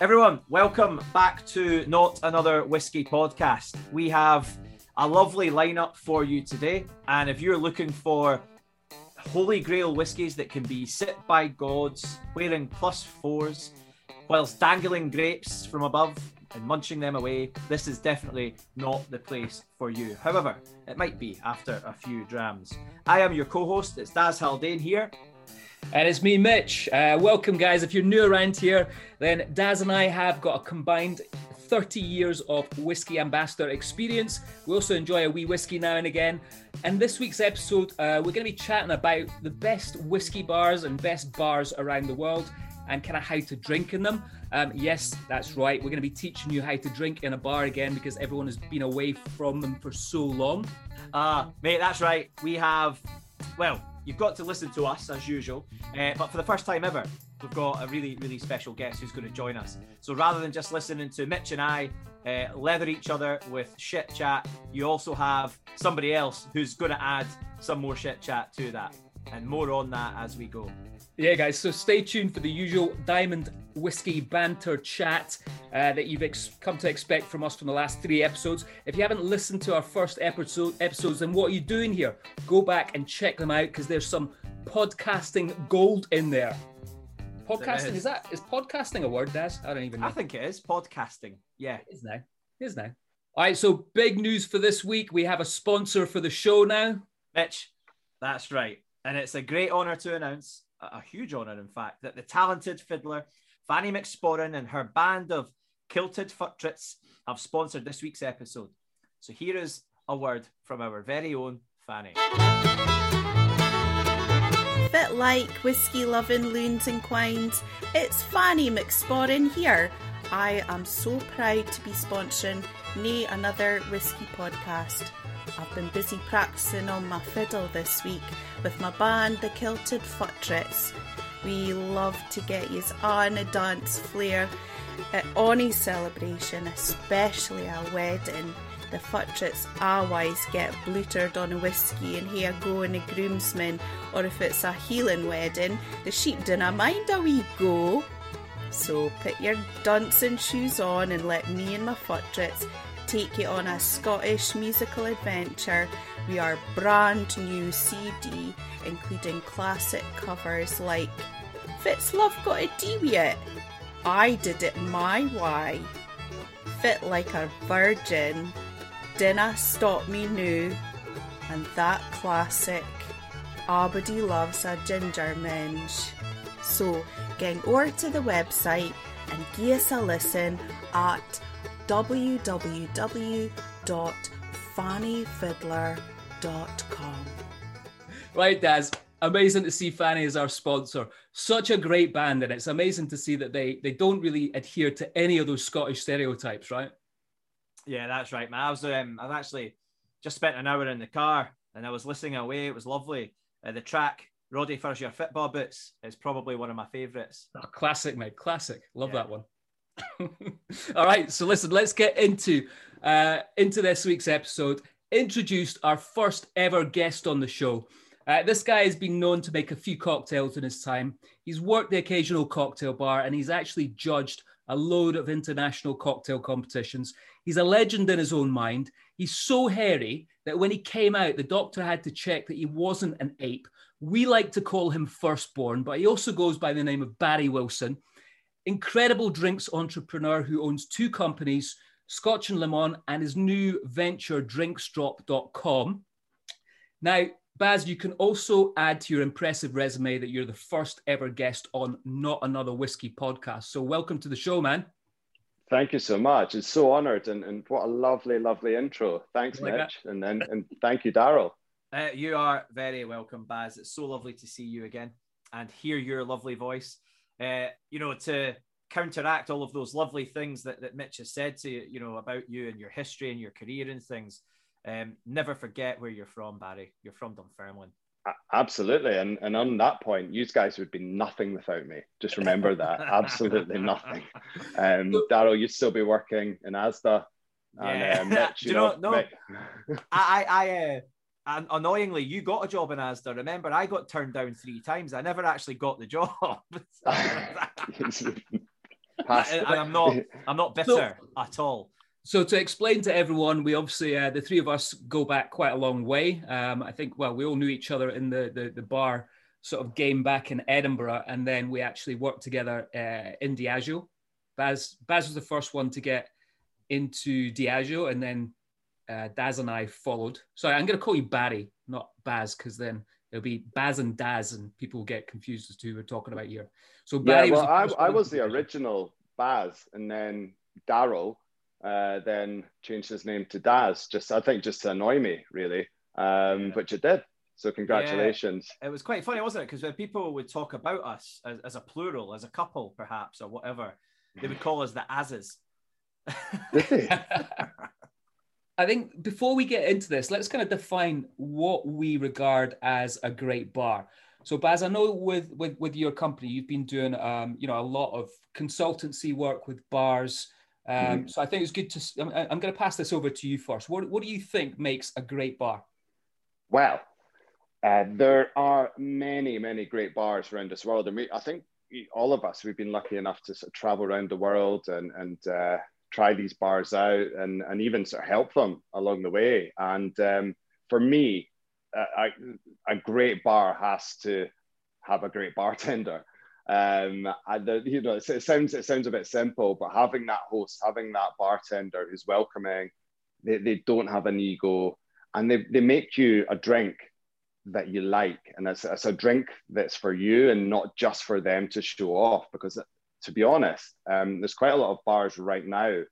Everyone, welcome back to Not Another Whiskey podcast. We have a lovely lineup for you today. And if you're looking for holy grail whiskies that can be sit by gods, wearing plus fours, whilst dangling grapes from above and munching them away, this is definitely not the place for you. However, it might be after a few drams. I am your co host, it's Daz Haldane here. And it's me, Mitch. Uh, welcome, guys. If you're new around here, then Daz and I have got a combined 30 years of whiskey ambassador experience. We also enjoy a wee whiskey now and again. And this week's episode, uh, we're going to be chatting about the best whiskey bars and best bars around the world and kind of how to drink in them. Um, yes, that's right. We're going to be teaching you how to drink in a bar again because everyone has been away from them for so long. Ah, uh, mate, that's right. We have, well, you've got to listen to us as usual. Uh, but for the first time ever, we've got a really, really special guest who's going to join us. So rather than just listening to Mitch and I uh, leather each other with shit chat, you also have somebody else who's going to add some more shit chat to that. And more on that as we go. Yeah, guys. So stay tuned for the usual Diamond Whiskey banter chat uh, that you've ex- come to expect from us from the last three episodes. If you haven't listened to our first episode episodes, then what are you doing here? Go back and check them out because there's some podcasting gold in there. Podcasting is. is. that is podcasting a word, Des? I don't even know. I think it is podcasting. Yeah, it is now. It is now. All right, so big news for this week. We have a sponsor for the show now. Mitch, that's right. And it's a great honor to announce a huge honour, in fact, that the talented fiddler Fanny McSporran and her band of kilted futtrits have sponsored this week's episode. So here is a word from our very own Fanny. Bit like whiskey loving loons and quines, it's Fanny McSporran here. I am so proud to be sponsoring Nay Another Whiskey podcast. I've been busy practicing on my fiddle this week with my band, the Kilted Futtrits. We love to get you on a dance flair at any celebration, especially a wedding. The Futtrits always get blutered on a whiskey and here go in a groomsman, or if it's a healing wedding, the sheep dinna mind a wee go. So put your dancing shoes on and let me and my Futtrits take you on a Scottish musical adventure. We are brand new CD, including classic covers like Fitz Love Got a Deviate? I Did It My Way. Fit Like a Virgin. Dinna Stop Me New. And that classic, Abody Loves a Ginger Minge. So, gang over to the website and give us a listen at www.fannyfiddler.com. Right, Daz. Amazing to see Fanny as our sponsor. Such a great band, and it's amazing to see that they they don't really adhere to any of those Scottish stereotypes, right? Yeah, that's right, man. I was um, I've actually just spent an hour in the car and I was listening away. It was lovely. Uh, the track "Roddy Furs Your Football Boots" is probably one of my favourites. Oh, classic, mate. Classic. Love yeah. that one. All right, so listen, let's get into uh, into this week's episode. Introduced our first ever guest on the show. Uh, this guy has been known to make a few cocktails in his time. He's worked the occasional cocktail bar and he's actually judged a load of international cocktail competitions. He's a legend in his own mind. He's so hairy that when he came out, the doctor had to check that he wasn't an ape. We like to call him firstborn, but he also goes by the name of Barry Wilson. Incredible drinks entrepreneur who owns two companies, Scotch and Lemon, and his new venture, drinksdrop.com. Now, Baz, you can also add to your impressive resume that you're the first ever guest on Not Another Whiskey podcast. So, welcome to the show, man. Thank you so much. It's so honored, and, and what a lovely, lovely intro. Thanks, like Mitch, and, and and thank you, Daryl. Uh, you are very welcome, Baz. It's so lovely to see you again and hear your lovely voice. Uh, you know, to counteract all of those lovely things that, that Mitch has said to you, you know, about you and your history and your career and things. Um, never forget where you're from, Barry. You're from Dunfermline. Absolutely. And, and on that point, you guys would be nothing without me. Just remember that. Absolutely nothing. Um, Daryl, you'd still be working in Asda. And, yeah. Uh, Mitch, you, you know, know, no. I, I, uh, and annoyingly, you got a job in Asda. Remember, I got turned down three times. I never actually got the job. and I'm not, I'm not bitter so, at all. So to explain to everyone, we obviously uh, the three of us go back quite a long way. Um, I think well, we all knew each other in the, the, the bar sort of game back in Edinburgh, and then we actually worked together uh, in Diageo. Baz Baz was the first one to get into Diageo, and then uh, Daz and I followed. Sorry, I'm going to call you Barry, not Baz, because then it'll be Baz and Daz, and people will get confused as to who we're talking about here. So Barry yeah, well, was I, I was the original Baz, and then Daryl uh, then changed his name to Daz. Just I think just to annoy me, really, um, yeah. which it did. So congratulations. Yeah, it was quite funny, wasn't it? Because when people would talk about us as, as, a plural, as a couple, perhaps, or whatever, they would call us the Azes. I think before we get into this, let's kind of define what we regard as a great bar. So, Baz, I know with with with your company, you've been doing um, you know a lot of consultancy work with bars, um, mm-hmm. So I think it's good to. I'm, I'm going to pass this over to you first. What What do you think makes a great bar? Well, uh, there are many, many great bars around this world, and we, I think all of us, we've been lucky enough to sort of travel around the world and and uh, try these bars out, and and even sort of help them along the way. And um, for me, uh, a great bar has to have a great bartender. Um, and the, you know, it, it, sounds it sounds a bit simple, but having that host, having that bartender who's welcoming, they, they don't have an ego, and they, they make you a drink that you like, and it's, it's a drink that's for you and not just for them to show off. Because to be honest, um, there's quite a lot of bars right now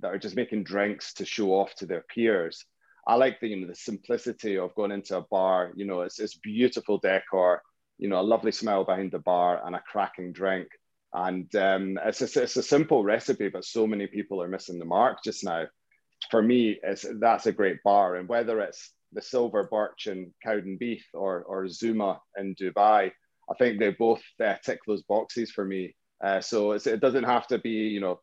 that are just making drinks to show off to their peers. I like the you know the simplicity of going into a bar. You know, it's it's beautiful decor you know, a lovely smell behind the bar and a cracking drink. And um, it's, a, it's a simple recipe, but so many people are missing the mark just now. For me, it's, that's a great bar. And whether it's the Silver Birch in Cowdenbeath or, or Zuma in Dubai, I think they both uh, tick those boxes for me. Uh, so it doesn't have to be, you know,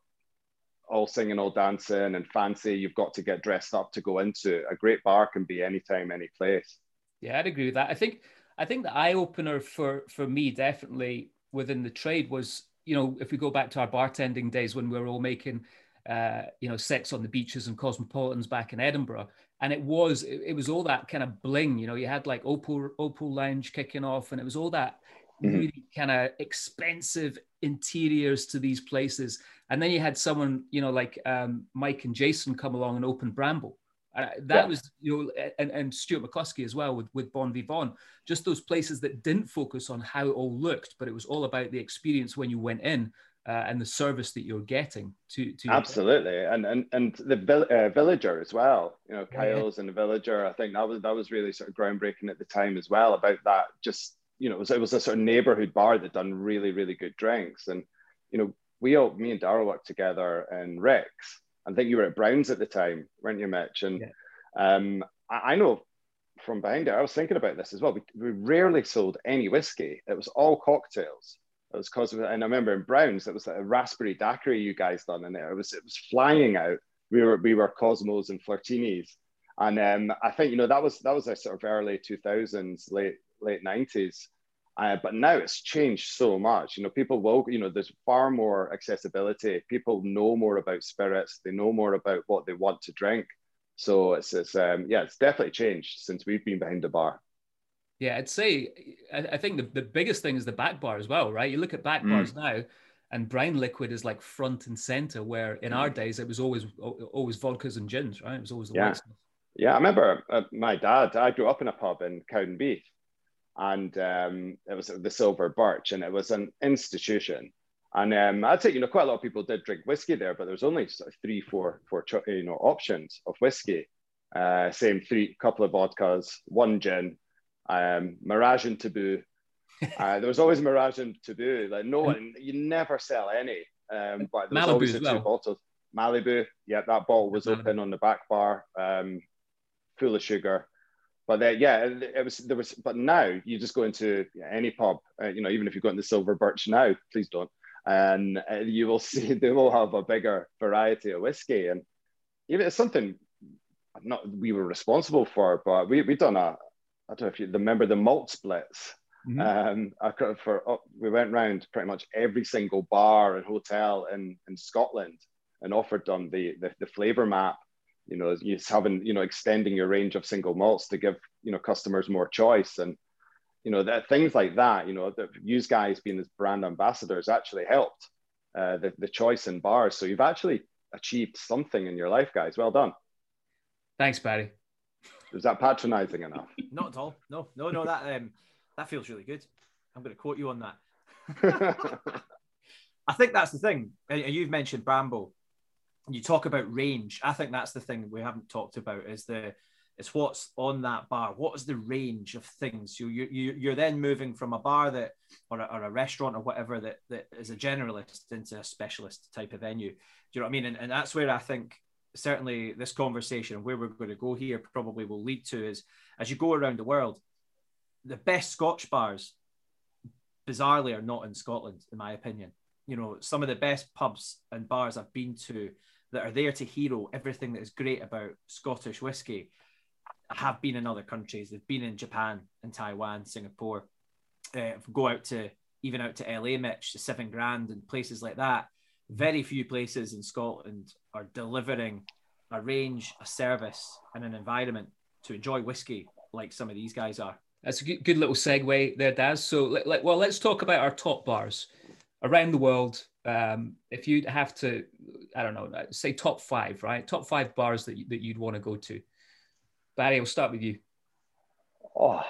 all singing, all dancing and fancy. You've got to get dressed up to go into a great bar can be anytime, any place. Yeah, I'd agree with that. I think I think the eye opener for for me definitely within the trade was you know if we go back to our bartending days when we were all making uh, you know sex on the beaches and cosmopolitans back in Edinburgh and it was it, it, was all that kind of bling you know you had like Opal Opal Lounge kicking off and it was all that mm-hmm. really kind of expensive interiors to these places and then you had someone you know like um, Mike and Jason come along and open Bramble uh, that yeah. was, you know, and, and Stuart McCluskey as well with, with Bon Vivant, just those places that didn't focus on how it all looked, but it was all about the experience when you went in uh, and the service that you're getting to, to absolutely and and and the vill- uh, villager as well you know kyle's yeah. and the villager i think that was that was really sort of groundbreaking at the time as well about that just you know it was, it was a sort of neighborhood bar that done really really good drinks and you know we all me and Daryl worked together in Rick's I think you were at Browns at the time, weren't you, Mitch? And yeah. um, I, I, know from behind it, I was thinking about this as well. We, we rarely sold any whiskey. It was all cocktails. It was because, and I remember in Browns, it was like a raspberry daiquiri you guys done in there. It was it was flying out. We were we were Cosmos and Flirtinis, and um, I think you know that was that was a sort of early two thousands, late late nineties, Uh, but now it's changed so much. You know, people will, you know, there's far more accessibility. People know more about spirits. They know more about what they want to drink. So it's, it's um, yeah, it's definitely changed since we've been behind the bar. Yeah, I'd say I, I think the, the biggest thing is the back bar as well, right? You look at back mm. bars now, and brown liquid is like front and center. Where in our days it was always always vodkas and gins, right? It was always the yeah. Yeah, I remember uh, my dad. I grew up in a pub in Cowdenbeath, and um, it was the Silver Birch, and it was an institution. And um, I'd say you know quite a lot of people did drink whiskey there, but there was only sort of three, four, four you know options of whiskey. Uh, same three, couple of vodkas, one gin, um, Mirage and Taboo. Uh, there was always Mirage and Taboo. Like no one, you never sell any. Um, but there was Malibu always the well. two bottles. Malibu, yeah, that bottle was Malibu. open on the back bar, um, full of sugar. But uh, yeah, it was there was. But now you just go into any pub, uh, you know, even if you go into Silver Birch now, please don't, and uh, you will see they will have a bigger variety of whiskey, and even it's something not we were responsible for, but we we done a I don't know if you remember the malt splits. Mm-hmm. Um, I for oh, we went around pretty much every single bar and hotel in, in Scotland and offered them the, the, the flavor map. You know, you having you know extending your range of single malts to give you know customers more choice and you know that things like that. You know, that you guys being as brand ambassadors actually helped uh, the the choice in bars. So you've actually achieved something in your life, guys. Well done. Thanks, Barry. Is that patronizing enough? Not at all. No, no, no. That um, that feels really good. I'm going to quote you on that. I think that's the thing. You've mentioned Bramble. You talk about range. I think that's the thing we haven't talked about is the it's what's on that bar. What is the range of things? You you you're then moving from a bar that or a, or a restaurant or whatever that that is a generalist into a specialist type of venue. Do you know what I mean? And, and that's where I think certainly this conversation where we're going to go here probably will lead to is as you go around the world, the best Scotch bars, bizarrely, are not in Scotland, in my opinion. You know, some of the best pubs and bars I've been to that are there to hero everything that is great about Scottish whiskey have been in other countries. They've been in Japan and Taiwan, Singapore. Uh, go out to even out to LA, Mitch, to Seven Grand and places like that very few places in Scotland are delivering a range, a service, and an environment to enjoy whiskey like some of these guys are. That's a good, good little segue there, Daz. So, let, well, let's talk about our top bars around the world. Um, if you'd have to, I don't know, say top five, right? Top five bars that, you, that you'd want to go to. Barry, I'll start with you. Oh,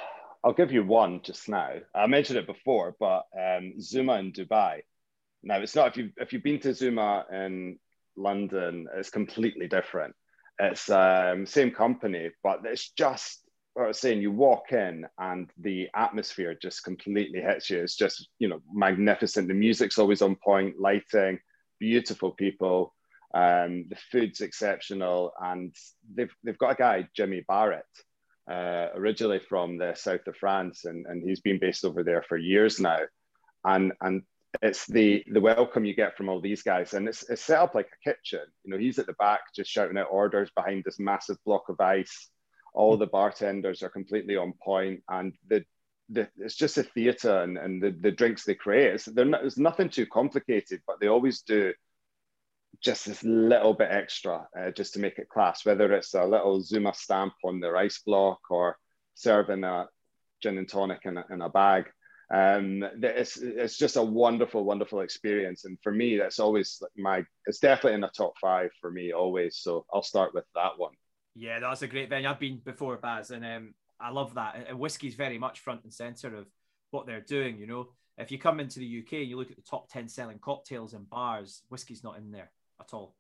I'll give you one just now. I mentioned it before, but um, Zuma in Dubai now it's not if you if you've been to Zuma in London, it's completely different. It's um, same company, but it's just I was saying. You walk in and the atmosphere just completely hits you. It's just you know magnificent. The music's always on point, lighting, beautiful people. Um, the food's exceptional, and they've they've got a guy Jimmy Barrat, uh, originally from the south of France, and, and he's been based over there for years now. And and it's the the welcome you get from all these guys and it's, it's set up like a kitchen you know he's at the back just shouting out orders behind this massive block of ice all the bartenders are completely on point and the, the it's just a theater and, and the, the drinks they create it's, not, it's nothing too complicated but they always do just this little bit extra uh, just to make it class whether it's a little zuma stamp on their ice block or serving a gin and tonic in a, in a bag um, it's, it's just a wonderful, wonderful experience. And for me, that's always my, it's definitely in the top five for me always. So I'll start with that one. Yeah, that's a great venue. I've been before, Baz, and um, I love that. And whiskey's very much front and center of what they're doing. You know, if you come into the UK and you look at the top 10 selling cocktails in bars, whiskey's not in there at all.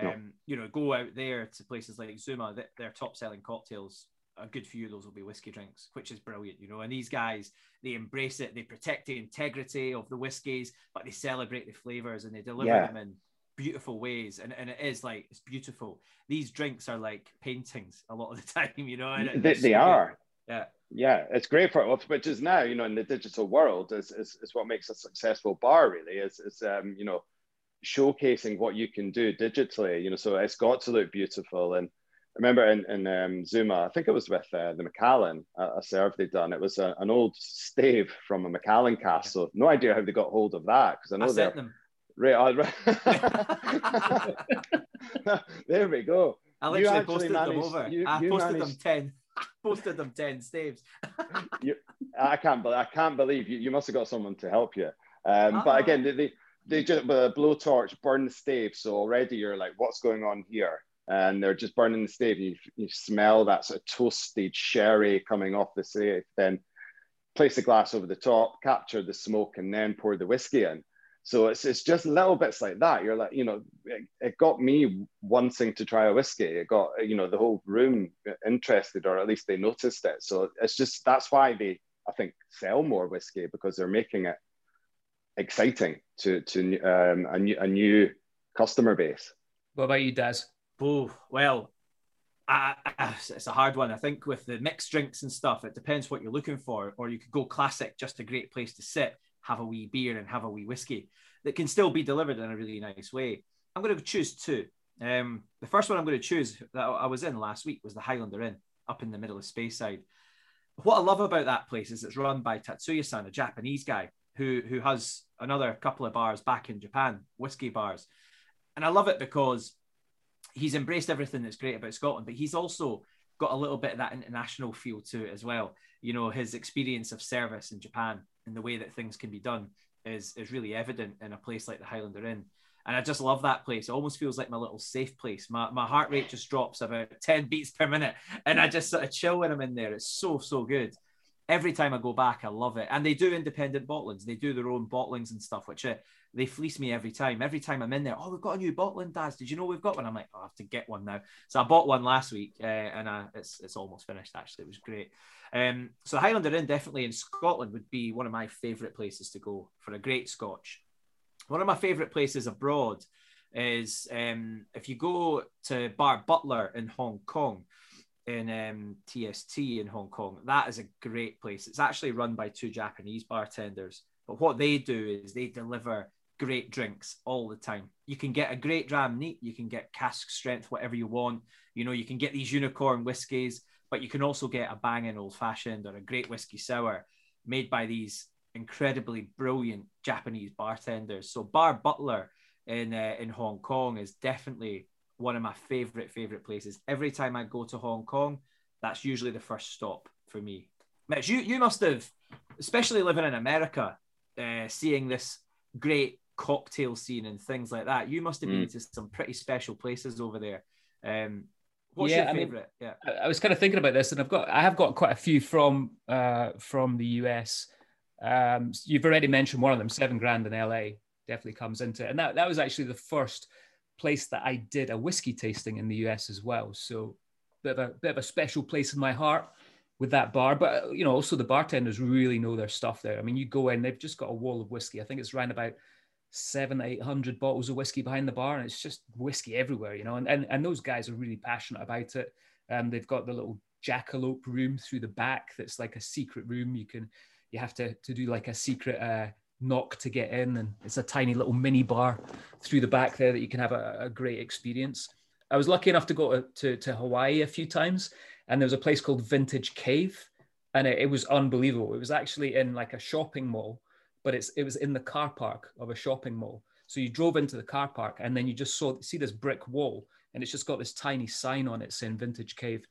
No. Um, you know, go out there to places like Zuma, their top selling cocktails a good few of those will be whiskey drinks, which is brilliant, you know. And these guys, they embrace it, they protect the integrity of the whiskies, but they celebrate the flavors and they deliver yeah. them in beautiful ways. And, and it is like it's beautiful. These drinks are like paintings a lot of the time, you know. they, they are. Yeah. Yeah, it's great for which is now, you know, in the digital world is, is, is what makes a successful bar really is, is um, you know, showcasing what you can do digitally, you know, so it's got to look beautiful and remember in, in um, Zuma, I think it was with uh, the Macallan, uh, a serve they'd done. It was a, an old stave from a Macallan castle. No idea how they got hold of that because I know I they're. them. Right, there we go. I literally posted managed, them over. You, I you posted managed... them 10. posted them 10 staves. you, I can't believe I can't believe you, you must have got someone to help you. Um, But again, they, they, they just with a blowtorch burn the stave. So already you're like, what's going on here? And they're just burning the stave. You, you smell that sort of toasted sherry coming off the stave. Then place the glass over the top, capture the smoke, and then pour the whiskey in. So it's, it's just little bits like that. You're like, you know, it, it, got me wanting to try a whiskey. It got, you know, the whole room interested, or at least they noticed it. So it's just that's why they, I think, sell more whiskey because they're making it exciting to to um, a new a new customer base. What about you, Daz? Oh well, I, I, it's a hard one. I think with the mixed drinks and stuff, it depends what you're looking for. Or you could go classic, just a great place to sit have a wee beer and have a wee whiskey that can still be delivered in a really nice way. I'm going to choose two. Um, the first one I'm going to choose that I was in last week was the Highlander Inn up in the middle of Speyside. What I love about that place is it's run by Tatsuya-san, a Japanese guy who who has another couple of bars back in Japan, whiskey bars, and I love it because he's embraced everything that's great about Scotland, but he's also got a little bit of that international feel to it as well. You know, his experience of service in Japan and the way that things can be done is is really evident in a place like the Highlander Inn. And I just love that place. It almost feels like my little safe place. My, my heart rate just drops about 10 beats per minute. And I just sort of chill when I'm in there. It's so, so good. Every time I go back, I love it. And they do independent bottlings. They do their own bottlings and stuff, which they fleece me every time. Every time I'm in there, oh, we've got a new bottle bottling, Daz. Did you know we've got one? I'm like, oh, I have to get one now. So I bought one last week, uh, and it's it's almost finished. Actually, it was great. Um, so Highlander Inn definitely in Scotland would be one of my favourite places to go for a great Scotch. One of my favourite places abroad is um, if you go to Bar Butler in Hong Kong, in um, TST in Hong Kong. That is a great place. It's actually run by two Japanese bartenders, but what they do is they deliver great drinks all the time. You can get a great dram neat, you can get cask strength, whatever you want. You know, you can get these unicorn whiskies but you can also get a banging old fashioned or a great whiskey sour made by these incredibly brilliant Japanese bartenders. So Bar Butler in uh, in Hong Kong is definitely one of my favorite favorite places. Every time I go to Hong Kong, that's usually the first stop for me. Mitch, you you must have, especially living in America, uh, seeing this great cocktail scene and things like that. You must have been mm. to some pretty special places over there. Um, What's yeah, your favorite? I mean, yeah, I was kind of thinking about this, and I've got I have got quite a few from uh, from the US. Um, you've already mentioned one of them, Seven Grand in LA, definitely comes into it, and that that was actually the first place that I did a whiskey tasting in the US as well. So bit of a bit of a special place in my heart with that bar. But you know, also the bartenders really know their stuff there. I mean, you go in, they've just got a wall of whiskey. I think it's around about seven, eight hundred bottles of whiskey behind the bar, and it's just whiskey everywhere, you know. And and, and those guys are really passionate about it. Um, they've got the little jackalope room through the back that's like a secret room. You can you have to to do like a secret uh, knock to get in, and it's a tiny little mini bar through the back there that you can have a, a great experience. I was lucky enough to go to, to, to Hawaii a few times, and there was a place called Vintage Cave, and it, it was unbelievable. It was actually in like a shopping mall but it's it was in the car park of a shopping mall. So you drove into the car park and then you just saw see this brick wall and it's just got this tiny sign on it saying Vintage Cave.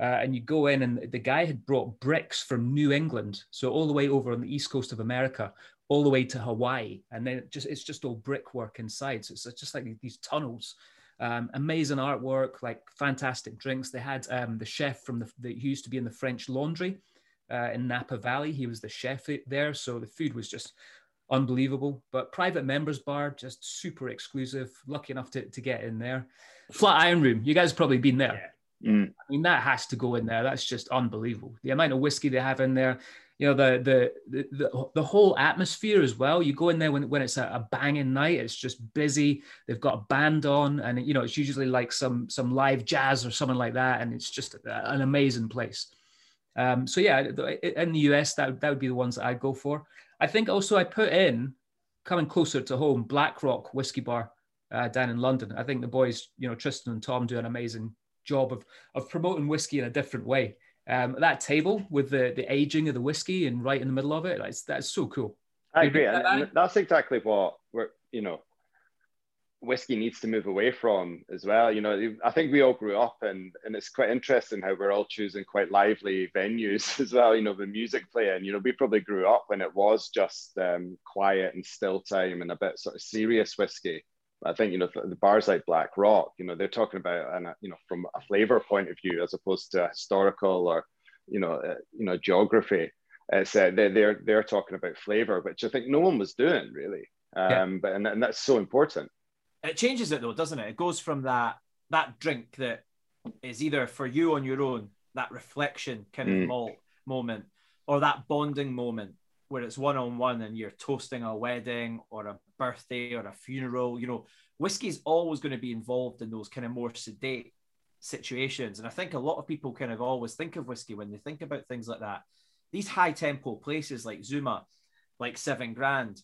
Uh, and you go in and the guy had brought bricks from New England, so all the way over on the east coast of America, all the way to Hawaii, and then it just it's just all brickwork inside. So it's just like these tunnels. Um, amazing artwork, like fantastic drinks. They had um, the chef from the that used to be in the French Laundry uh, in Napa Valley. He was the chef there, so the food was just unbelievable. But private members bar, just super exclusive. Lucky enough to, to get in there. Flatiron Room, you guys probably been there. Yeah. Mm. I mean, that has to go in there. That's just unbelievable. The amount of whiskey they have in there. You know the the the the, the whole atmosphere as well. You go in there when, when it's a, a banging night. It's just busy. They've got a band on, and you know it's usually like some some live jazz or something like that. And it's just an amazing place. Um, so yeah, in the US, that, that would be the ones that I'd go for. I think also I put in, coming closer to home, Black Rock Whiskey Bar uh, down in London. I think the boys, you know, Tristan and Tom do an amazing job of of promoting whiskey in a different way. Um, that table with the the aging of the whiskey and right in the middle of it, that's that's so cool. I agree, and that's exactly what we're you know whiskey needs to move away from as well. You know, I think we all grew up and and it's quite interesting how we're all choosing quite lively venues as well. You know, the music playing. You know, we probably grew up when it was just um, quiet and still time and a bit sort of serious whiskey. I think you know the bars like Black Rock. You know, they're talking about and you know from a flavor point of view as opposed to historical or you know uh, you know geography. It's uh, they're, they're they're talking about flavor, which I think no one was doing really. Um, yeah. But and, and that's so important it changes it though, doesn't it? It goes from that that drink that is either for you on your own, that reflection kind mm. of malt moment, or that bonding moment where it's one on one and you're toasting a wedding or a birthday or a funeral. You know, whiskey's always going to be involved in those kind of more sedate situations. And I think a lot of people kind of always think of whiskey when they think about things like that. These high tempo places like Zuma, like Seven Grand,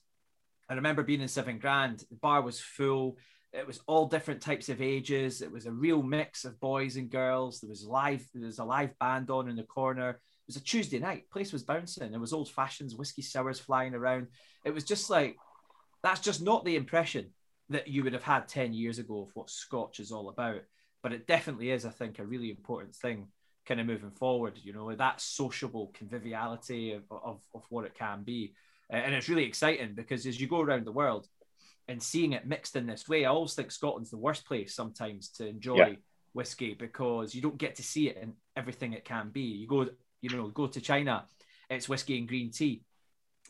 I remember being in Seven Grand. The bar was full. It was all different types of ages. It was a real mix of boys and girls. There was live. There was a live band on in the corner. It was a Tuesday night. Place was bouncing. There was old fashions, whiskey sours flying around. It was just like that's just not the impression that you would have had ten years ago of what Scotch is all about. But it definitely is, I think, a really important thing kind of moving forward. You know, that sociable conviviality of, of, of what it can be and it's really exciting because as you go around the world and seeing it mixed in this way, I always think Scotland's the worst place sometimes to enjoy yeah. whiskey because you don't get to see it in everything it can be. You go, you know, go to China, it's whiskey and green tea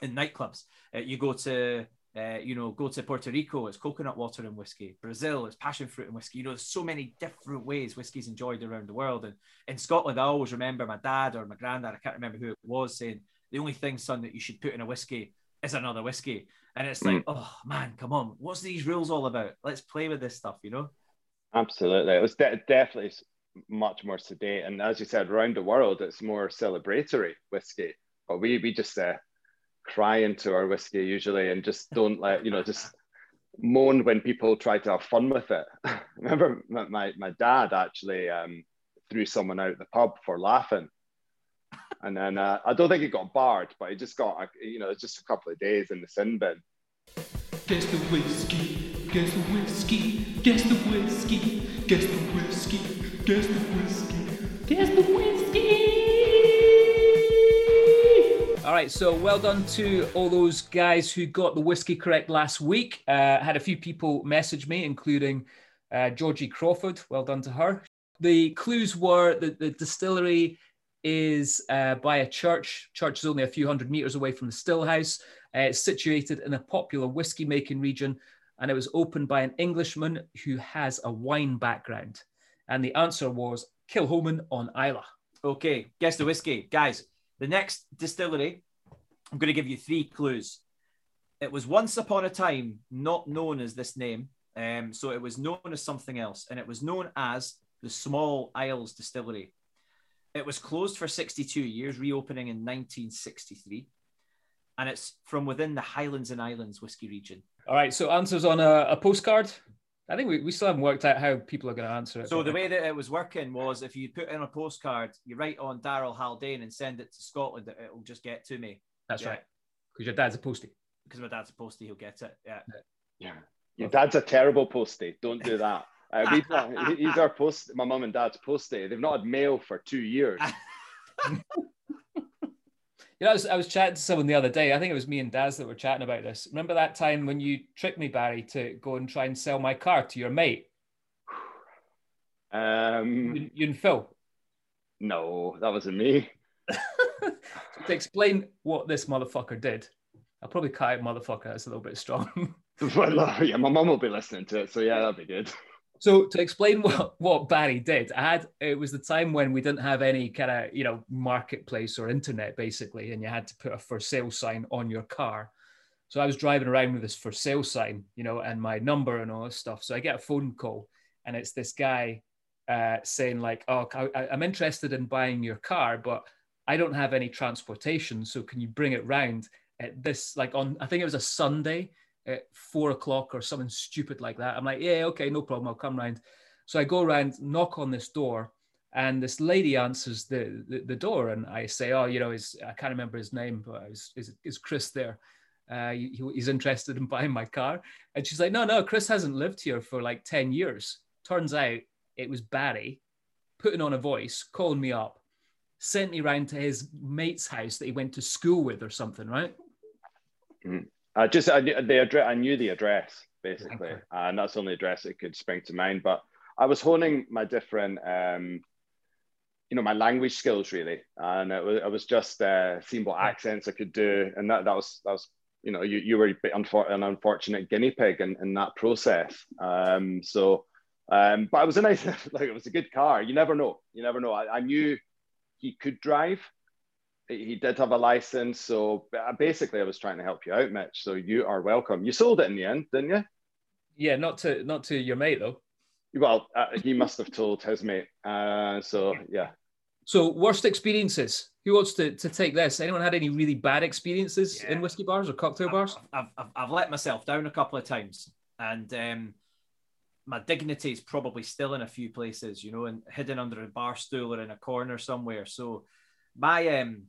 in nightclubs. Uh, you go to uh, you know, go to Puerto Rico, it's coconut water and whiskey. Brazil, it's passion fruit and whiskey. You know, there's so many different ways whiskey's enjoyed around the world. And in Scotland, I always remember my dad or my granddad, I can't remember who it was, saying, the only thing, son, that you should put in a whiskey is another whiskey. And it's like, mm. oh man, come on, what's these rules all about? Let's play with this stuff, you know? Absolutely. It was de- definitely much more sedate. And as you said, around the world, it's more celebratory whiskey. But we, we just uh, cry into our whiskey usually and just don't let, you know, just moan when people try to have fun with it. I remember my, my dad actually um, threw someone out the pub for laughing and then uh, I don't think he got barred, but he just got, you know, just a couple of days in the sin bin. Guess the whiskey, guess the whiskey, guess the whiskey, guess the whiskey, guess the whiskey, guess the whiskey. All right, so well done to all those guys who got the whiskey correct last week. Uh, had a few people message me, including uh, Georgie Crawford. Well done to her. The clues were that the distillery is uh, by a church. Church is only a few hundred meters away from the stillhouse. Uh, it's situated in a popular whiskey making region, and it was opened by an Englishman who has a wine background. And the answer was Kilchoman on Islay. Okay, guess the whiskey. Guys, the next distillery, I'm going to give you three clues. It was once upon a time not known as this name. Um, so it was known as something else, and it was known as the Small Isles Distillery. It was closed for 62 years, reopening in 1963. And it's from within the Highlands and Islands whiskey region. All right. So answers on a, a postcard. I think we, we still haven't worked out how people are going to answer it. So the way that it was working was if you put in a postcard, you write on Daryl Haldane and send it to Scotland, it'll just get to me. That's yeah. right. Because your dad's a postie. Because my dad's a postie, he'll get it. Yeah. Yeah. Your dad's a terrible postie. Don't do that. Uh, we, he's our post. My mum and dad's post day. They've not had mail for two years. you know, I was, I was chatting to someone the other day. I think it was me and Daz that were chatting about this. Remember that time when you tricked me, Barry, to go and try and sell my car to your mate? Um, you, you and Phil. No, that wasn't me. to explain what this motherfucker did, I'll probably cut out motherfucker. It's a little bit strong. yeah, my mum will be listening to it, so yeah, that'd be good. So to explain what, what Barry did, I had it was the time when we didn't have any kind of you know marketplace or internet basically, and you had to put a for sale sign on your car. So I was driving around with this for sale sign, you know, and my number and all this stuff. So I get a phone call, and it's this guy uh, saying like, "Oh, I, I'm interested in buying your car, but I don't have any transportation. So can you bring it round at this like on? I think it was a Sunday." At four o'clock or something stupid like that. I'm like, yeah, okay, no problem. I'll come round. So I go around, knock on this door, and this lady answers the, the, the door, and I say, "Oh, you know, is I can't remember his name, but is is, is Chris there?" Uh, he, he's interested in buying my car, and she's like, "No, no, Chris hasn't lived here for like ten years." Turns out it was Barry putting on a voice, calling me up, sent me round to his mate's house that he went to school with or something, right? Mm. I just I, the address. I knew the address basically, okay. and that's the only address that could spring to mind. But I was honing my different, um, you know, my language skills really, and it was, I was just uh, seeing what accents I could do, and that that was that was you know you, you were an unfortunate guinea pig in, in that process. Um, so, um, but it was a nice like it was a good car. You never know. You never know. I, I knew he could drive he did have a license. So basically, I was trying to help you out, Mitch. So you are welcome. You sold it in the end, didn't you? Yeah, not to not to your mate though. Well, uh, he must have told his mate. Uh, so yeah. So worst experiences. Who wants to, to take this? Anyone had any really bad experiences yeah. in whiskey bars or cocktail bars? I've, I've, I've, let myself down a couple of times, and um, my dignity is probably still in a few places, you know, and hidden under a bar stool or in a corner somewhere. So my um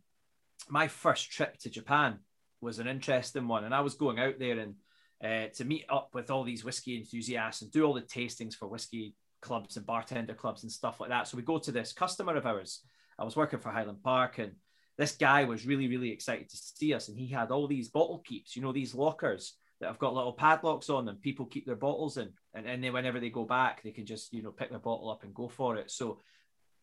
my first trip to Japan was an interesting one, and I was going out there and uh, to meet up with all these whiskey enthusiasts and do all the tastings for whiskey clubs and bartender clubs and stuff like that. So we go to this customer of ours. I was working for Highland Park, and this guy was really, really excited to see us, and he had all these bottle keeps, you know, these lockers that have got little padlocks on them. People keep their bottles in, and, and then whenever they go back, they can just, you know, pick their bottle up and go for it. So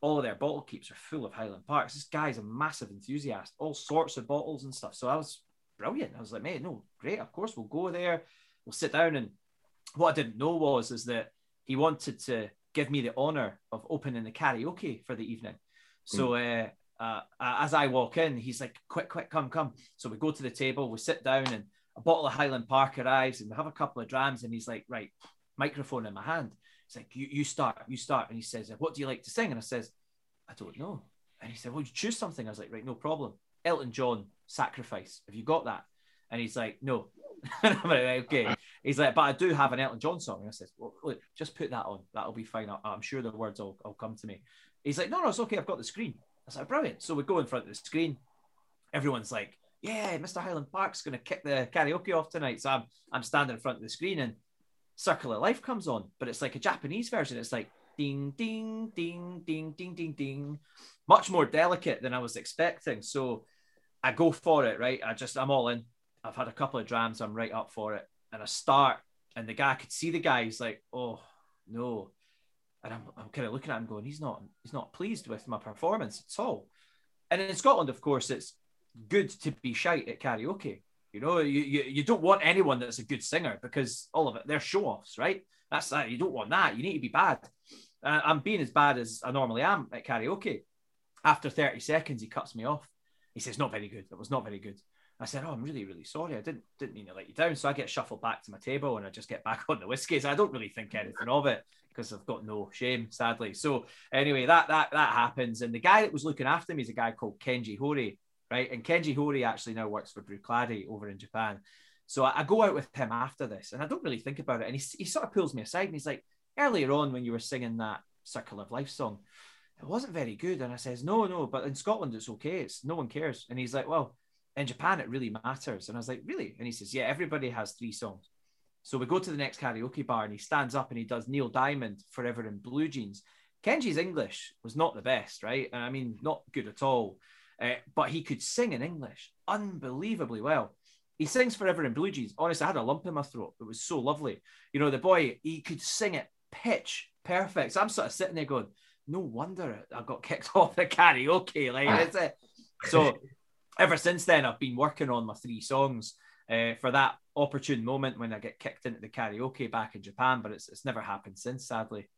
all of their bottle keeps are full of Highland Parks. This guy's a massive enthusiast, all sorts of bottles and stuff. So I was brilliant. I was like, mate, no, great. Of course, we'll go there. We'll sit down. And what I didn't know was is that he wanted to give me the honor of opening the karaoke for the evening. So mm. uh, uh, as I walk in, he's like, quick, quick, come, come. So we go to the table, we sit down, and a bottle of Highland Park arrives, and we have a couple of drams. And he's like, right, microphone in my hand. He's like, you, you start, you start. And he says, what do you like to sing? And I says, I don't know. And he said, well, you choose something. I was like, right, no problem. Elton John, Sacrifice. Have you got that? And he's like, no. like, okay. He's like, but I do have an Elton John song. And I says, well, look, just put that on. That'll be fine. I, am sure the words will, will come to me. He's like, no, no, it's okay. I've got the screen. I was like, brilliant. So we go in front of the screen. Everyone's like, yeah, Mr. Highland Park's going to kick the karaoke off tonight. So I'm, I'm standing in front of the screen and Circle of Life comes on, but it's like a Japanese version. It's like ding, ding, ding, ding, ding, ding, ding. Much more delicate than I was expecting. So I go for it, right? I just, I'm all in. I've had a couple of drams. I'm right up for it. And I start, and the guy I could see the guy. He's like, oh, no. And I'm, I'm kind of looking at him going, he's not, he's not pleased with my performance at all. And in Scotland, of course, it's good to be shite at karaoke. You know, you, you, you don't want anyone that's a good singer because all of it, they're show offs, right? That's that. You don't want that. You need to be bad. Uh, I'm being as bad as I normally am at karaoke. After 30 seconds, he cuts me off. He says, "Not very good. That was not very good." I said, "Oh, I'm really, really sorry. I didn't didn't mean to let you down." So I get shuffled back to my table and I just get back on the whiskies. I don't really think anything of it because I've got no shame, sadly. So anyway, that that that happens. And the guy that was looking after me is a guy called Kenji Hori, right? And Kenji Hori actually now works for Bruichladdich over in Japan. So I, I, go out with him after this, and I don't really think about it. And he, he sort of pulls me aside and he's like, earlier on when you were singing that Circle of Life song, it wasn't very good. And I says, no, no, but in Scotland it's okay. It's no one cares. And he's like, well, in Japan it really matters. And I was like, really? And he says, yeah, everybody has three songs. So we go to the next karaoke bar and he stands up and he does Neil Diamond, Forever in Blue Jeans. Kenji's English was not the best, right? And I mean, not good at all. Uh, but he could sing in English unbelievably well. He sings Forever in Blue Jeans. Honestly, I had a lump in my throat. It was so lovely. You know, the boy, he could sing it pitch perfect. So I'm sort of sitting there going, no wonder I got kicked off the karaoke. Like, is it? So ever since then, I've been working on my three songs uh, for that opportune moment when I get kicked into the karaoke back in Japan, but it's, it's never happened since, sadly.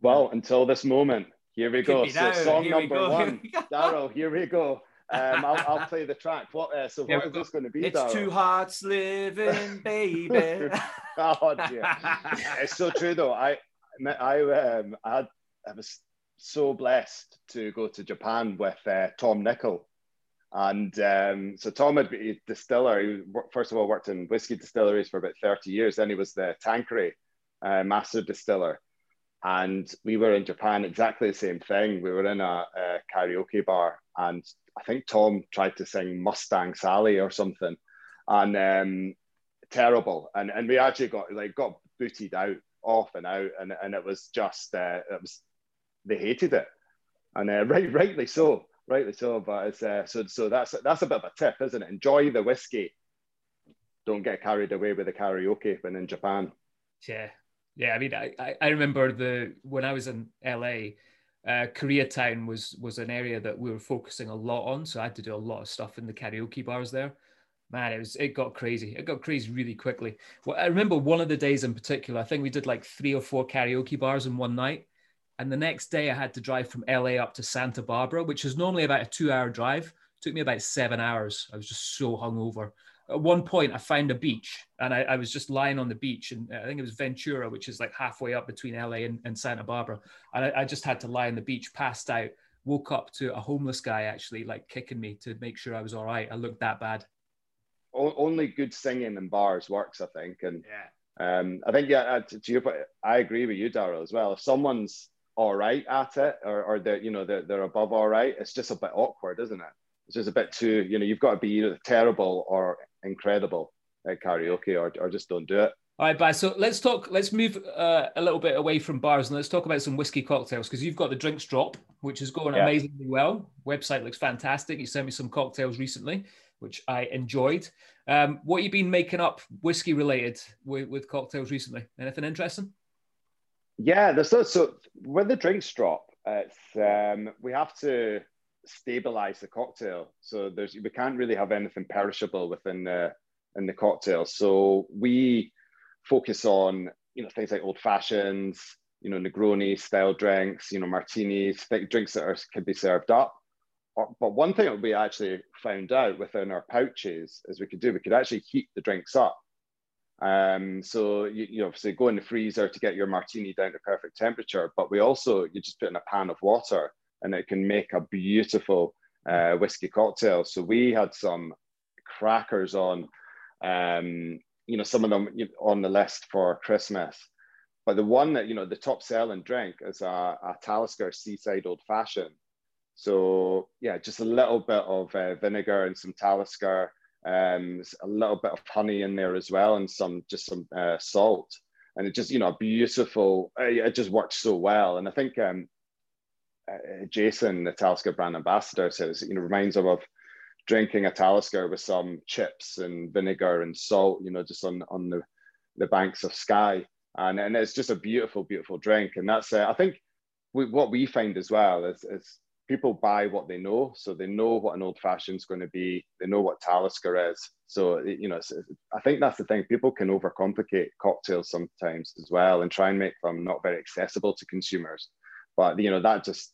Well, until this moment. Here we go. So song here number one. Daryl, here we go. Um, I'll, I'll, play the track. What? Uh, so what is this going to be? It's Darryl? two hearts living, baby. oh dear, it's so true though. I I um I had I was so blessed to go to Japan with uh, Tom Nichol, and um, so Tom had been a distiller. He first of all worked in whiskey distilleries for about thirty years. Then he was the Tanqueray uh, master distiller, and we were in Japan, exactly the same thing. We were in a, a karaoke bar, and I think Tom tried to sing Mustang Sally or something, and um, terrible. And and we actually got like got booted out, off and out, and and it was just uh, it was they hated it, and uh, right rightly so, rightly so. But it's uh, so so that's that's a bit of a tip, isn't it? Enjoy the whiskey. Don't get carried away with the karaoke when in Japan. Yeah, yeah. I mean, I I remember the when I was in LA. Uh, Koreatown was was an area that we were focusing a lot on, so I had to do a lot of stuff in the karaoke bars there man, it was it got crazy. It got crazy really quickly. Well, I remember one of the days in particular. I think we did like three or four karaoke bars in one night, and the next day I had to drive from LA up to Santa Barbara, which is normally about a two-hour drive. It took me about seven hours. I was just so hungover. At one point, I found a beach, and I, I was just lying on the beach, and I think it was Ventura, which is like halfway up between LA and, and Santa Barbara. And I, I just had to lie on the beach, passed out woke up to a homeless guy actually like kicking me to make sure I was all right. I looked that bad only good singing in bars works, I think. And yeah. um, I think, yeah, uh, to, to your point, I agree with you, Daryl, as well. If someone's all right at it or, or they're, you know, they're, they're above all right, it's just a bit awkward, isn't it? It's just a bit too, you know, you've got to be either terrible or incredible at karaoke or, or just don't do it. All right, bye. So let's talk. Let's move uh, a little bit away from bars and let's talk about some whiskey cocktails because you've got the drinks drop, which is going yeah. amazingly well. Website looks fantastic. You sent me some cocktails recently which I enjoyed. Um, what you been making up whiskey related with, with cocktails recently? Anything interesting? Yeah, there's so, so when the drinks drop, it's um, we have to stabilize the cocktail. So there's we can't really have anything perishable within the in the cocktail. So we focus on you know things like old fashions, you know Negroni style drinks, you know martinis, thick drinks that are, can be served up but one thing that we actually found out within our pouches is we could do, we could actually heat the drinks up. Um, so you, you obviously go in the freezer to get your martini down to perfect temperature, but we also, you just put in a pan of water and it can make a beautiful uh, whiskey cocktail. So we had some crackers on, um, you know, some of them on the list for Christmas. But the one that, you know, the top selling drink is a, a Talisker Seaside Old Fashioned so yeah, just a little bit of uh, vinegar and some Talisker, um, a little bit of honey in there as well, and some just some uh, salt. And it just you know beautiful. Uh, it just works so well. And I think um, uh, Jason, the Talisker brand ambassador, says you know reminds him of drinking a Talisker with some chips and vinegar and salt. You know, just on on the the banks of Skye. And, and it's just a beautiful, beautiful drink. And that's, uh, I think, we, what we find as well is, is people buy what they know. So they know what an old fashioned is going to be. They know what Talisker is. So, you know, I think that's the thing. People can overcomplicate cocktails sometimes as well and try and make them not very accessible to consumers. But, you know, that just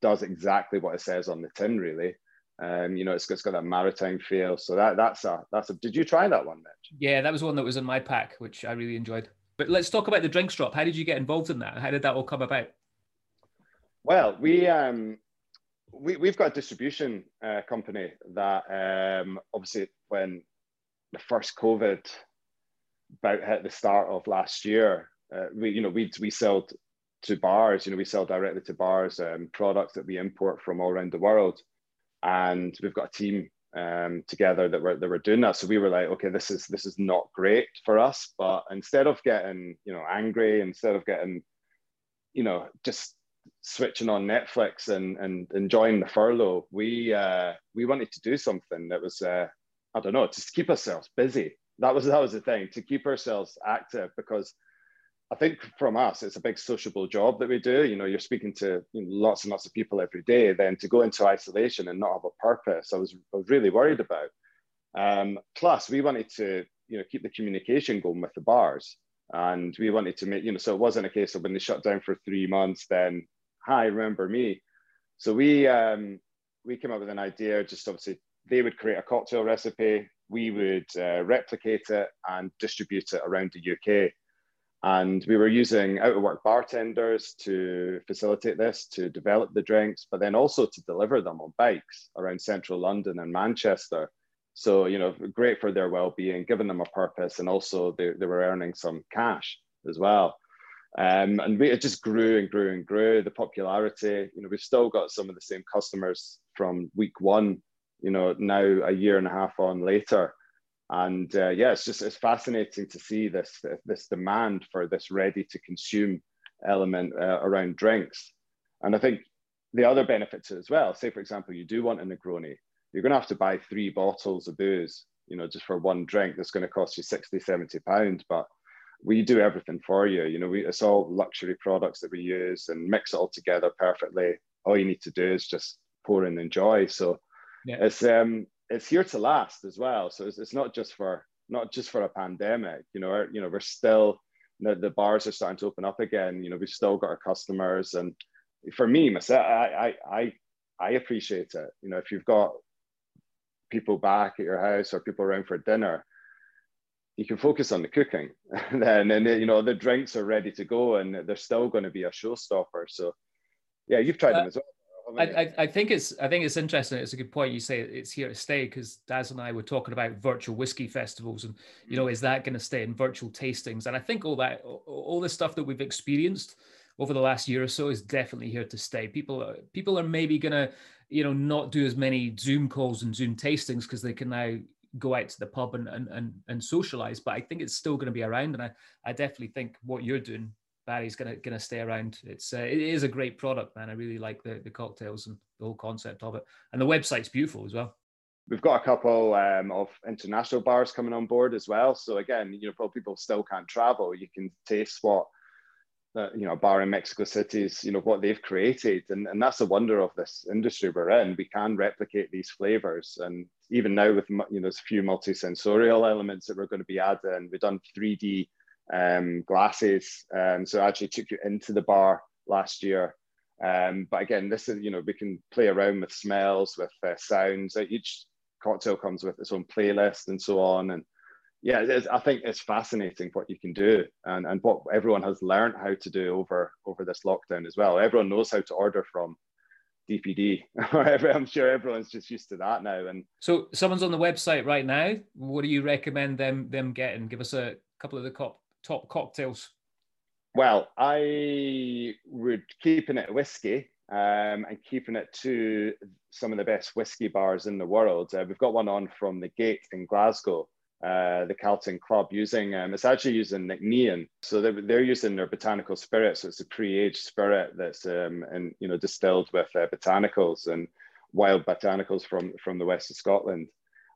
does exactly what it says on the tin, really. Um, you know, it's, it's got that maritime feel. So that that's a that's a. Did you try that one, Mitch? Yeah, that was one that was in my pack, which I really enjoyed. But let's talk about the drinks drop. How did you get involved in that? How did that all come about? Well, we um, we, we've got a distribution uh, company that um, obviously when the first COVID about hit the start of last year, uh, we you know we we sell to bars, you know we sell directly to bars um, products that we import from all around the world, and we've got a team um, together that were that were doing that. So we were like, okay, this is this is not great for us, but instead of getting you know angry, instead of getting you know just switching on Netflix and, and enjoying the furlough, we uh, we wanted to do something that was uh, I don't know, just to keep ourselves busy. That was that was the thing to keep ourselves active because I think from us it's a big sociable job that we do. You know, you're speaking to you know, lots and lots of people every day. Then to go into isolation and not have a purpose, I was, I was really worried about. Um, plus, we wanted to you know keep the communication going with the bars and we wanted to make you know so it wasn't a case of when they shut down for three months then hi, remember me. So we um, we came up with an idea. Just obviously, they would create a cocktail recipe. We would uh, replicate it and distribute it around the UK. And we were using out of work bartenders to facilitate this, to develop the drinks, but then also to deliver them on bikes around central London and Manchester. So, you know, great for their well being, giving them a purpose, and also they, they were earning some cash as well. Um, and we, it just grew and grew and grew. The popularity, you know, we've still got some of the same customers from week one, you know, now a year and a half on later. And uh, yeah, it's just it's fascinating to see this this demand for this ready to consume element uh, around drinks. And I think the other benefits as well. Say, for example, you do want a Negroni, you're going to have to buy three bottles of booze, you know, just for one drink. That's going to cost you 60, 70 pounds. But we do everything for you. You know, we, it's all luxury products that we use and mix it all together perfectly. All you need to do is just pour and enjoy. So yeah. it's um it's here to last as well. So it's, it's not just for not just for a pandemic. You know, you know, we're still the, the bars are starting to open up again. You know, we've still got our customers, and for me, myself, I I I, I appreciate it. You know, if you've got people back at your house or people around for dinner, you can focus on the cooking and then and you know the drinks are ready to go and they're still going to be a showstopper so yeah you've tried uh, them as well I, I, I, think it's I think it's interesting. It's a good point you say it's here to stay because Daz and I were talking about virtual whiskey festivals and you know is that going to stay in virtual tastings? And I think all that all the stuff that we've experienced over the last year or so is definitely here to stay. People are, people are maybe going to you know not do as many Zoom calls and Zoom tastings because they can now go out to the pub and and and, and socialize. But I think it's still going to be around, and I I definitely think what you're doing, Barry's gonna gonna stay around. It's uh, it is a great product, man. I really like the the cocktails and the whole concept of it, and the website's beautiful as well. We've got a couple um, of international bars coming on board as well. So again, you know, probably people still can't travel. You can taste what uh, you know, bar in Mexico City is, you know, what they've created. And, and that's the wonder of this industry we're in. We can replicate these flavors. And even now with, you know, there's a few multi-sensorial elements that we're going to be adding. We've done 3D um, glasses. Um, so I actually took you into the bar last year. Um, but again, this is, you know, we can play around with smells, with uh, sounds. Each cocktail comes with its own playlist and so on. And yeah, I think it's fascinating what you can do and, and what everyone has learned how to do over over this lockdown as well. Everyone knows how to order from DPD. I'm sure everyone's just used to that now. And so, someone's on the website right now. What do you recommend them them getting? Give us a couple of the top top cocktails. Well, I would keeping it whiskey um, and keeping it to some of the best whiskey bars in the world. Uh, we've got one on from the Gate in Glasgow uh, the Carlton Club using um, it's actually using Nc'nean. So they're, they're using their botanical spirit. So it's a pre-aged spirit that's um, and you know distilled with uh, botanicals and wild botanicals from from the west of Scotland.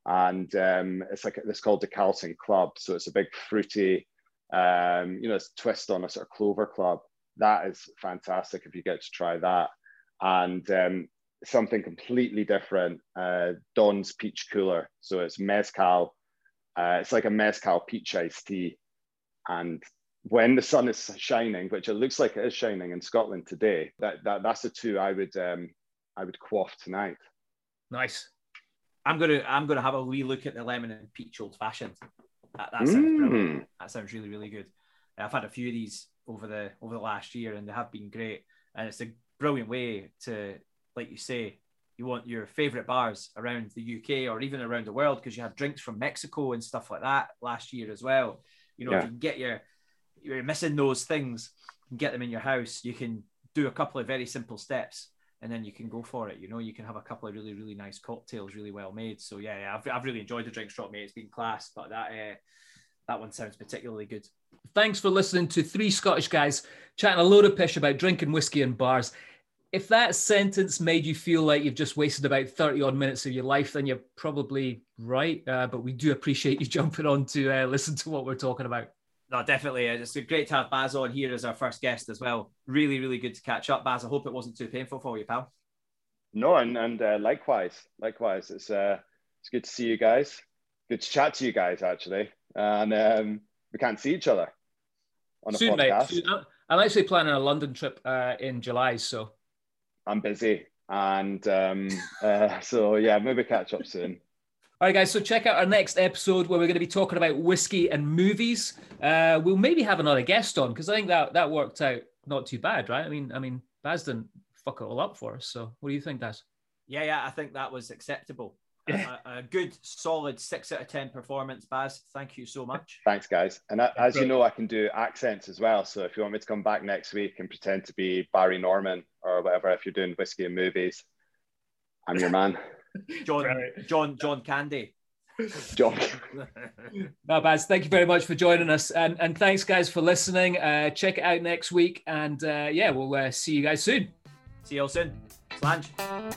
And um, it's like it's called the Carlton Club. So it's a big fruity, um, you know, it's twist on a sort of clover club. That is fantastic if you get to try that. And um, something completely different, uh, Don's Peach Cooler. So it's mezcal uh, it's like a mezcal peach iced tea. And when the sun is shining, which it looks like it is shining in Scotland today, that, that that's the two I would um, I would quaff tonight. Nice. I'm gonna I'm gonna have a wee look at the lemon and peach old fashioned. That, that sounds mm. brilliant. That sounds really really good. I've had a few of these over the over the last year, and they have been great. And it's a brilliant way to, like you say, you want your favorite bars around the UK or even around the world because you had drinks from Mexico and stuff like that last year as well. You know, yeah. you can get your you're missing those things and get them in your house. You can do a couple of very simple steps and then you can go for it. You know, you can have a couple of really, really nice cocktails, really well made. So yeah, yeah I've, I've really enjoyed the drinks drop mate. It's been class, but that uh, that one sounds particularly good. Thanks for listening to three Scottish guys chatting a load of pish about drinking whiskey and bars if that sentence made you feel like you've just wasted about 30 odd minutes of your life, then you're probably right. Uh, but we do appreciate you jumping on to uh, listen to what we're talking about. No, definitely. It's great to have Baz on here as our first guest as well. Really, really good to catch up. Baz, I hope it wasn't too painful for you, pal. No, and, and uh, likewise, likewise. It's, uh, it's good to see you guys. Good to chat to you guys, actually. And um, we can't see each other on a Soon, podcast. Mate. I'm actually planning a London trip uh, in July, so I'm busy. And um, uh, so, yeah, maybe catch up soon. All right, guys. So check out our next episode where we're going to be talking about whiskey and movies. Uh, we'll maybe have another guest on because I think that that worked out not too bad, right? I mean, I mean, Baz didn't fuck it all up for us. So what do you think, Daz? Yeah, yeah, I think that was acceptable. a, a, good, solid six out of ten performance, Baz. Thank you so much. Thanks, guys. And as you know, I can do accents as well. So if you want me to come back next week and pretend to be Barry Norman or whatever, if you're doing whiskey and movies, I'm your man. John, John, John Candy. John. no, Baz, thank you very much for joining us. And, and thanks, guys, for listening. Uh, check it out next week. And uh, yeah, we'll uh, see you guys soon. See you all soon. Slàinte.